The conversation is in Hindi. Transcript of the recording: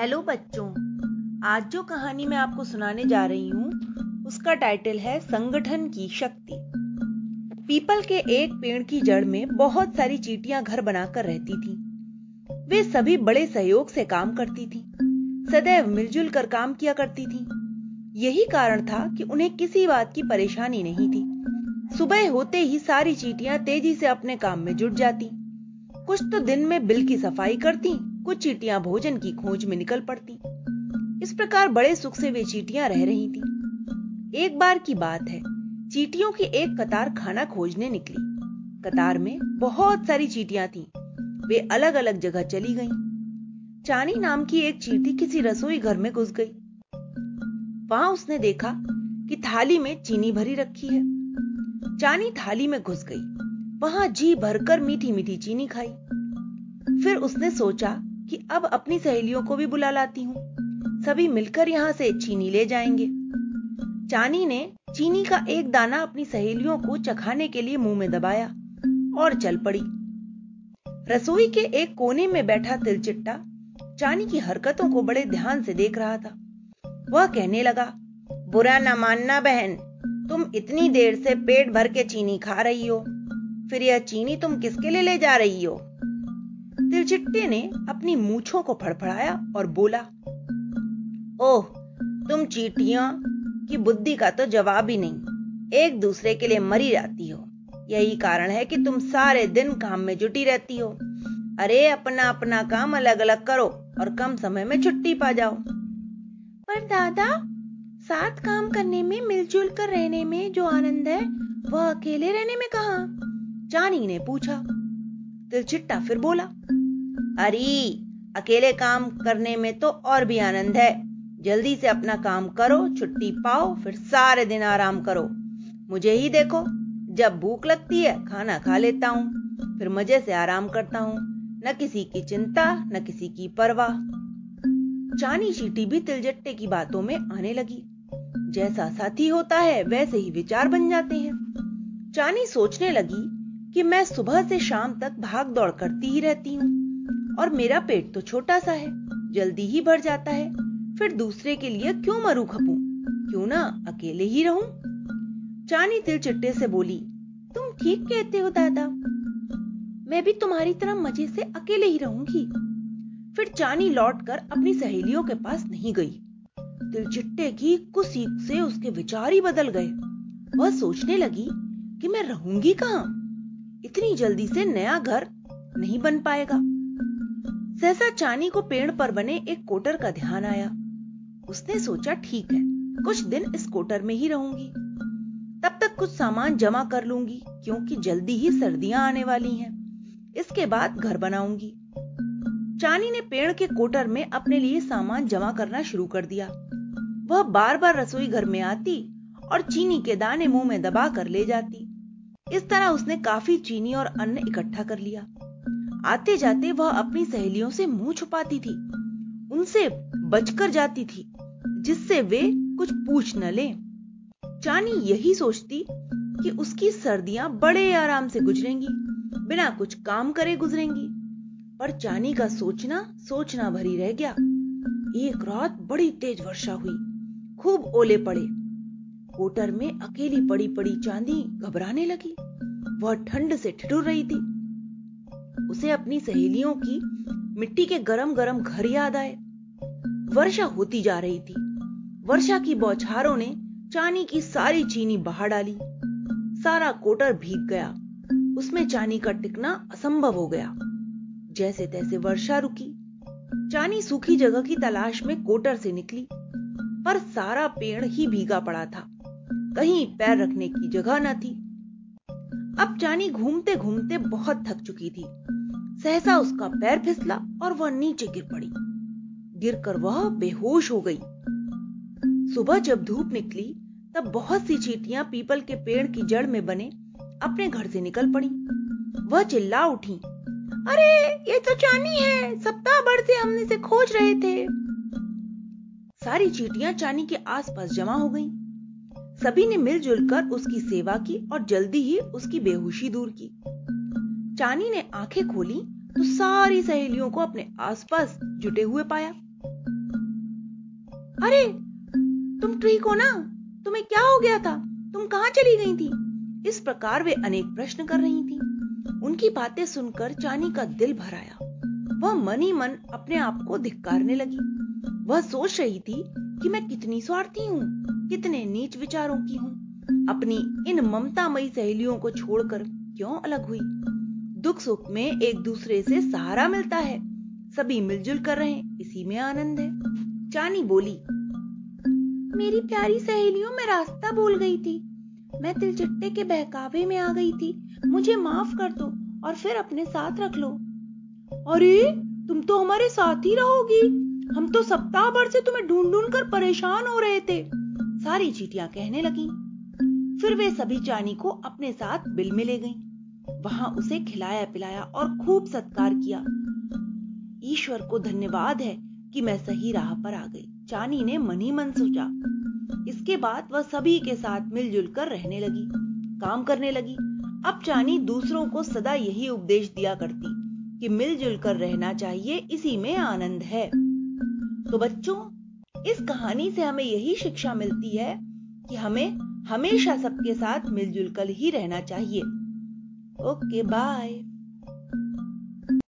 हेलो बच्चों। आज जो कहानी मैं आपको सुनाने जा रही हूँ, उसका टाइटल है संगठन की शक्ति। पीपल के एक पेड़ की जड़ में बहुत सारी चीटियाँ घर बनाकर रहती थी। वे सभी बड़े सहयोग से काम करती थी। सदैव मिलजुल कर काम किया करती थी। यही कारण था कि उन्हें किसी बात की परेशानी नहीं थी। सुबह होते ही सारी चीटियाँ तेज़ी से अपने काम में जुट जाती। कुछ तो दिन में बिल की सफ़ाई करती कुछ चीटियाँ भोजन की खोज में निकल पड़ती। इस प्रकार बड़े सुख से वे चीटियाँ रह रही थी। एक बार की बात है, चीटियों की एक कतार खाना खोजने निकली। कतार में बहुत सारी चीटियाँ थीं। वे अलग अलग जगह चली गईं। चानी नाम की एक चीटी किसी रसोई घर में घुस गई। वहाँ उसने देखा कि थाली में चीनी भरी रखी है। चानी थाली में घुस गई। वहाँ जी भरकर मीठी मीठी चीनी खाई। फिर उसने सोचा कि अब अपनी सहेलियों को भी बुला लाती हूँ। सभी मिलकर यहाँ से चीनी ले जाएँगे। चानी ने चीनी का एक दाना अपनी सहेलियों को चखाने के लिए मुँह में दबाया और चल पड़ी। रसोई के एक कोने में बैठा तिलचिट्टा चानी की हरकतों को बड़े ध्यान से देख रहा था। वह कहने लगा, बुरा ना मानना बहन, तुम इतनी देर से पेट भर के चीनी खा रही हो। फिर यह चीनी तुम किसके लिए ले जा रही हो? तिलचिट्टे ने अपनी मूछों को फड़फड़ाया और बोला, ओह, तुम चीटियाँ की बुद्धि का तो जवाब ही नहीं। एक दूसरे के लिए मरी जाती हो। यही कारण है कि तुम सारे दिन काम में जुटी रहती हो। अरे अपना अपना काम अलग अलग करो और कम समय में छुट्टी पा जाओ। पर दादा, साथ काम करने में, मिलजुल कर रहने में जो आनंद है, वह अकेले रहने में कहा? चानी ने पूछा। तिलचिट्टा फिर बोला अरे, अकेले काम करने में तो और भी आनंद है। जल्दी से अपना काम करो, छुट्टी पाओ, फिर सारे दिन आराम करो। मुझे ही देखो, जब भूख लगती है, खाना खा लेता हूँ, फिर मज़े से आराम करता हूँ। न किसी की चिंता, न किसी की परवाह। चानी चीटी भी तिलजट्टे की बातों में आने लगी। जैसा साथी होता है, वैसे ही विचार बन जाते हैं। चानी सोचने लगी कि मैं सुबह से शाम तक भाग दौड़ करती ही रहती हूँ। और मेरा पेट तो छोटा सा है, जल्दी ही भर जाता है। फिर दूसरे के लिए क्यों मरू खपू? क्यों ना अकेले ही रहूँ? चानी तिल चिट्टे से बोली, तुम ठीक कहते हो, दादा। मैं भी तुम्हारी तरह मज़े से अकेले ही रहूँगी। फिर चानी लौटकर अपनी सहेलियों के पास नहीं गई। तिलचिट्टे की कुसीक से उसके विचार ही बदल गए। वह सोचने लगी कि मैं रहूँगी कहाँ? इतनी जल्दी से नया घर नहीं बन पाएगा। सहसा चानी को पेड़ पर बने एक कोटर का ध्यान आया। उसने सोचा, ठीक है, कुछ दिन इस कोटर में ही रहूँगी। तब तक कुछ सामान जमा कर लूँगी, क्योंकि जल्दी ही सर्दियाँ आने वाली हैं। इसके बाद घर बनाऊँगी। चानी ने पेड़ के कोटर में अपने लिए सामान जमा करना शुरू कर दिया। वह बार बार रसोई घर में आती और चीनी के दाने मुँह में दबा कर ले जाती। इस तरह उसने काफ़ी चीनी और अन्न इकट्ठा कर लिया। आते जाते वह अपनी सहेलियों से मुँह छुपाती थी। उनसे बचकर जाती थी, जिससे वे कुछ पूछ न ले। चानी यही सोचती कि उसकी सर्दियाँ बड़े आराम से गुजरेंगी, बिना कुछ काम करे गुजरेंगी। पर चानी का सोचना सोचना भरी रह गया। एक रात बड़ी तेज वर्षा हुई, खूब ओले पड़े। कोटर में अकेली पड़ी पड़ी चांदी घबराने लगी। वह ठंड से ठिठुर रही थी। उसे अपनी सहेलियों की मिट्टी के गरम गरम घर याद आए। वर्षा होती जा रही थी। वर्षा की बौछारों ने चानी की सारी चीनी बहा डाली। सारा कोटर भीग गया। उसमें चानी का टिकना असंभव हो गया। जैसे तैसे वर्षा रुकी। चानी सूखी जगह की तलाश में कोटर से निकली। पर सारा पेड़ ही भीगा पड़ा था। कहीं पैर रखने की जगह न थी। अब चानी घूमते घूमते बहुत थक चुकी थी। सहसा उसका पैर फिसला और वह नीचे गिर पड़ी। गिरकर वह बेहोश हो गई। सुबह जब धूप निकली, तब बहुत सी चीटियाँ पीपल के पेड़ की जड़ में बने अपने घर से निकल पड़ी। वह चिल्ला उठी, अरे, ये तो चानी है, सप्ताह भर से हमने से खोज रहे थे। सारी चीटियाँ चानी के आसपास जमा हो गईं। सभी ने मिलजुल कर उसकी सेवा की और जल्दी ही उसकी बेहोशी दूर की। चानी ने आँखें खोली तो सारी सहेलियों को अपने आसपास जुटे हुए पाया। अरे, तुम ठीक हो ना? तुम्हें क्या हो गया था? तुम कहाँ चली गई थी? इस प्रकार वे अनेक प्रश्न कर रही थी। उनकी बातें सुनकर चानी का दिल भर आया। वह मन ही मन अपने आप को धिक्कारने लगी। वह सोच रही थी कि मैं कितनी स्वार्थी हूँ, कितने नीच विचारों की हूँ। अपनी इन ममतामयी सहेलियों को छोड़कर क्यों अलग हुई? दुख सुख में एक दूसरे से सहारा मिलता है। सभी मिलजुल कर रहे, इसी में आनंद है। चानी बोली, मेरी प्यारी सहेलियों, में रास्ता भूल गई थी। मैं तिलचिट्टे के बहकावे में आ गई थी। मुझे माफ़ कर दो और फिर अपने साथ रख लो। अरे, तुम तो हमारे साथ ही रहोगी। हम तो सप्ताह भर से तुम्हें ढूंढ ढूंढ कर परेशान हो रहे थे। सारी चीटियाँ कहने लगी। फिर वे सभी चानी को अपने साथ बिल में ले गईं। वहाँ उसे खिलाया पिलाया और खूब सत्कार किया। ईश्वर को धन्यवाद है कि मैं सही राह पर आ गई। चानी ने मन ही मन सोचा। इसके बाद वह सभी के साथ मिलजुल कर रहने लगी, काम करने लगी। अब चानी दूसरों को सदा यही उपदेश दिया करती कि मिलजुल कर रहना चाहिए, इसी में आनंद है। तो बच्चों, इस कहानी से हमें यही शिक्षा मिलती है कि हमें हमेशा सबके साथ मिलजुल कर ही रहना चाहिए। Okay, bye.